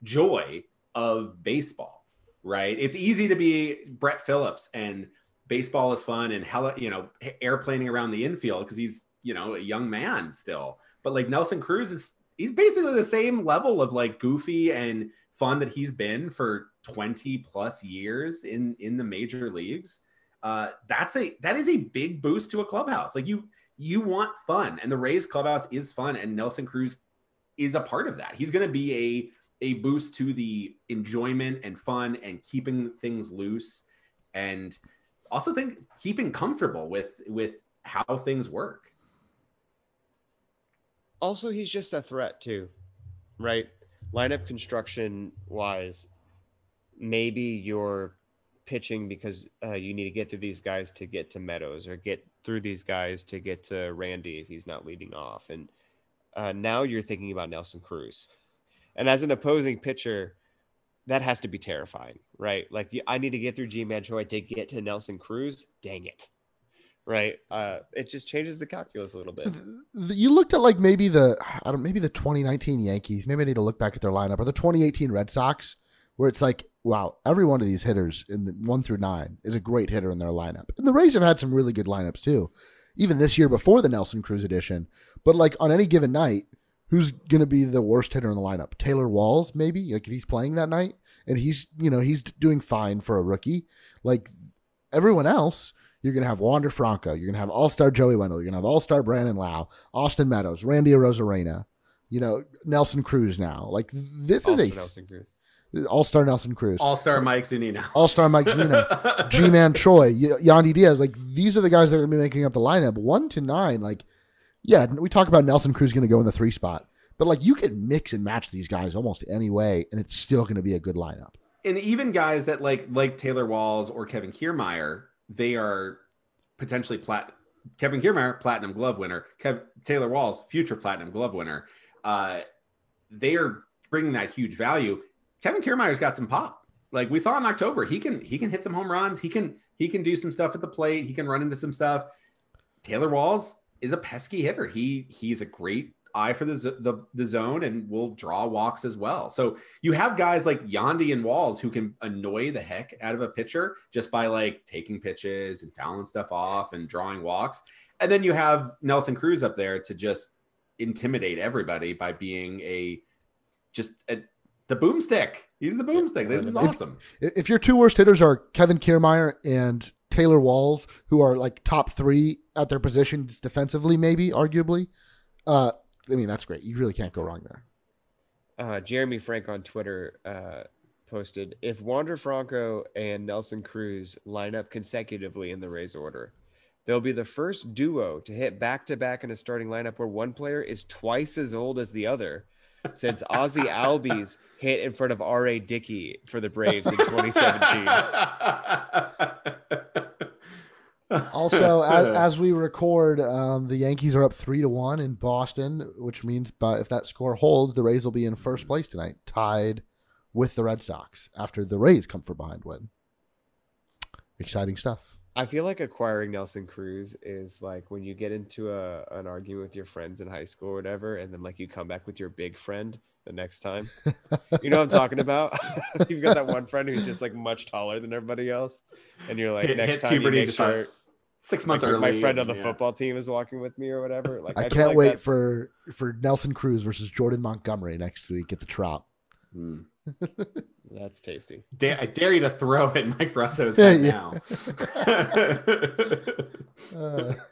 joy of baseball right? It's easy to be brett phillips and baseball is fun and hella you know airplaning around the infield because he's you know a young man still but like Nelson Cruz is he's basically the same level of like goofy and fun that he's been for 20 plus years in in the major leagues. Uh, that's a that is a big boost to a clubhouse. Like you you want fun, and the Rays clubhouse is fun, and Nelson Cruz is a part of that. He's going to be a a boost to the enjoyment and fun and keeping things loose, and also think keeping comfortable with with how things work also he's just a threat too, right? Lineup construction wise, maybe you're pitching because uh, you need to get through these guys to get to Meadows or get through these guys to get to Randy if he's not leading off. And uh, now you're thinking about Nelson Cruz. And as an opposing pitcher, that has to be terrifying, right? Like I need to get through Ji-Man Choi to get to Nelson Cruz. Dang it right? Uh, it just changes the calculus a little bit. You looked at like maybe the I don't maybe the 2019 Yankees. Maybe I need to look back at their lineup or the 2018 Red Sox, where it's like, wow, every one of these hitters in the one through nine is a great hitter in their lineup. And the Rays have had some really good lineups too, even this year before the Nelson Cruz edition. But like on any given night, who's going to be the worst hitter in the lineup? Taylor Walls, maybe. Like if he's playing that night and he's you know he's doing fine for a rookie. Like everyone else you're going to have Wander Franco. You're going to have All Star Joey Wendle. You're going to have All Star Brandon Lowe, Austin Meadows, Randy Arozarena, you know, Nelson Cruz now. Like, this All-star is a. Nelson Cruz. All Star Nelson Cruz, All Star Mike Zunino, All Star Mike Zunino, Ji-Man Choi, y- Yandy Diaz. Like these are the guys that are going to be making up the lineup. One to nine, like yeah, we talk about Nelson Cruz going to go in the three spot, but like you can mix and match these guys almost any way, and it's still going to be a good lineup. And even guys that like like Taylor Walls or Kevin Kiermaier, they are potentially plat. Kevin Kiermaier, platinum glove winner. Kev- Taylor Walls, future platinum glove winner. Uh, they are bringing that huge value. Kevin Kiermaier's got some pop. Like we saw in October, he can he can hit some home runs. He can he can do some stuff at the plate. He can run into some stuff. Taylor Walls is a pesky hitter. He he's a great eye for the, the, the zone and will draw walks as well. So you have guys like Yandy and Walls who can annoy the heck out of a pitcher just by like taking pitches and fouling stuff off and drawing walks. And then you have Nelson Cruz up there to just intimidate everybody by being a just a, the boomstick. He's the boomstick. This is awesome. If, if your two worst hitters are Kevin Kiermaier and Taylor Walls, who are like top three at their positions defensively, maybe arguably, uh, I mean, that's great. You really can't go wrong there. Uh, Jeremy Frank on Twitter uh, posted if Wander Franco and Nelson Cruz line up consecutively in the Rays order, they'll be the first duo to hit back to back in a starting lineup where one player is twice as old as the other since Ozzie Albies hit in front of R.A. Dickey for the Braves in 2017. also, as, as, we record, um, the Yankees are up three to one in Boston, which means, but if that score holds, the Rays will be in first place tonight, tied with the Red Sox after the Rays come from behind win. Exciting stuff. I feel like acquiring Nelson Cruz is like when you get into a an argument with your friends in high school or whatever, and then like you come back with your big friend the next time. you know what I'm talking about? You've got that one friend who's just like much taller than everybody else, and you're like, hit, next hit time you make sure six months like, early. My friend on the yeah. football team is walking with me or whatever. Like I, I can't like wait for for Nelson Cruz versus Jordan Montgomery next week at the Trop. Mm. That's tasty. Da- I dare you to throw it in Mike Brosseau's Yeah, head yeah. now. Uh,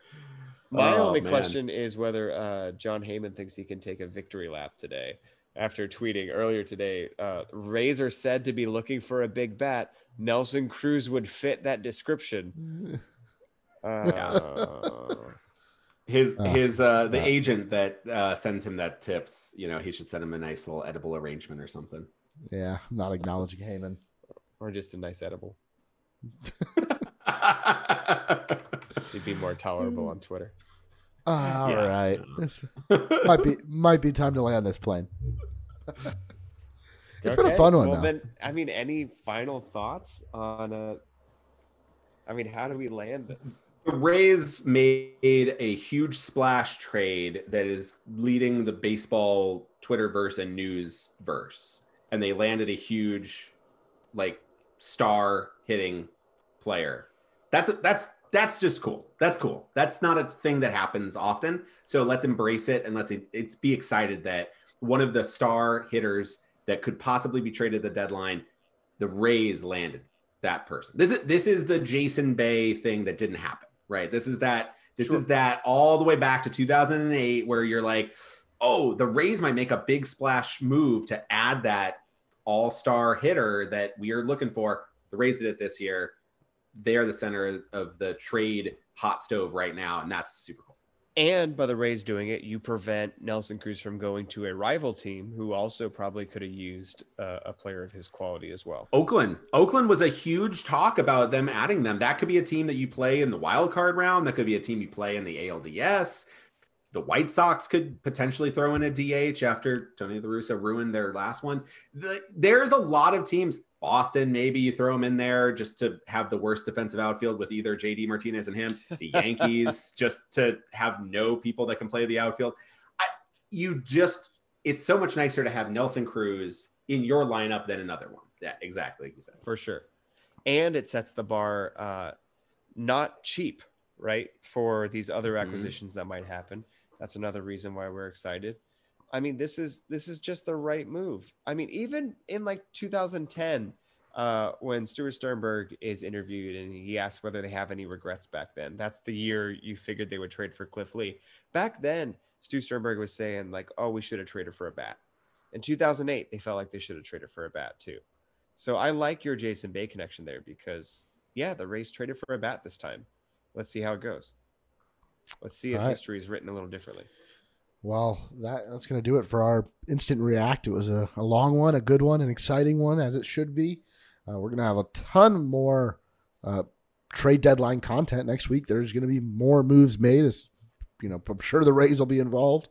My Oh, only man. question is whether uh, Jon Heyman thinks he can take a victory lap today. After tweeting earlier today, uh, Rays are said to be looking for a big bat. Nelson Cruz would fit that description. Uh, His Oh, his uh the yeah. agent that uh sends him that tips, you know, he should send him a nice little edible arrangement or something. yeah, I'm not acknowledging Heyman. or just a nice edible. He'd be more tolerable on Twitter. All Yeah. right, This might be might be time to land this plane. It's been a fun one, Well, though. then, I mean, any final thoughts on? Uh, I mean, how do we land this? The Rays made a huge splash trade that is leading the baseball Twitterverse and news verse, and they landed a huge, like, star hitting player. That's that's that's just cool. That's cool. That's not a thing that happens often. So let's embrace it and let's it's be excited that one of the star hitters that could possibly be traded the deadline, the Rays landed that person. This is this is the Jason Bay thing that didn't happen, right? This is that this Sure. is that all the way back to 2008 where you're like, "Oh, the Rays might make a big splash move to add that all-star hitter that we are looking for." The Rays did it this year. They're the center of the trade hot stove right now, and that's super cool. And by the Rays doing it, you prevent Nelson Cruz from going to a rival team who also probably could have used uh, a player of his quality as well. Oakland. Oakland was a huge talk about them adding them. That could be a team that you play in the wild card round. That could be a team you play in the ALDS. The White Sox could potentially throw in a DH after Tony La Russa ruined their last one. The, there's a lot of teams. Boston, maybe you throw them in there just to have the worst defensive outfield with either JD Martinez and him. The Yankees, just to have no people that can play the outfield. I, you just, it's so much nicer to have Nelson Cruz in your lineup than another one. Yeah, exactly. You said. for sure. And it sets the bar uh, not cheap, right? For these other Mhm. acquisitions that might happen. That's another reason why we're excited. I mean, this is this is just the right move. I mean, even in like 2010, uh, when Stuart Sternberg is interviewed and he asked whether they have any regrets back then. That's the year you figured they would trade for Cliff Lee. Back then, Stu Sternberg was saying like, "Oh, we should have traded for a bat." In 2008, they felt like they should have traded for a bat too. So I like your Jason Bay connection there because yeah, the Rays traded for a bat this time. Let's see how it goes. Let's see if right. history is written a little differently. Well, that, that's going to do it for our instant react. It was a, a long one, a good one, an exciting one, as it should be. Uh, we're going to have a ton more uh, trade deadline content next week. There's going to be more moves made. As you know, I'm sure the Rays will be involved.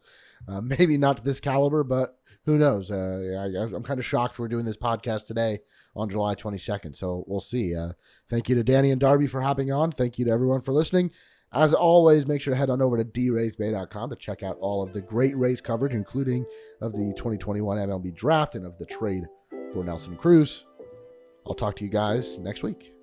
Uh, maybe not to this caliber, but who knows? Uh, I, I'm kind of shocked we're doing this podcast today on July 22nd. So we'll see. Uh, thank you to Danny and Darby for hopping on. Thank you to everyone for listening. As always, make sure to head on over to draysbay.com to check out all of the great race coverage, including of the 2021 MLB draft and of the trade for Nelson Cruz. I'll talk to you guys next week.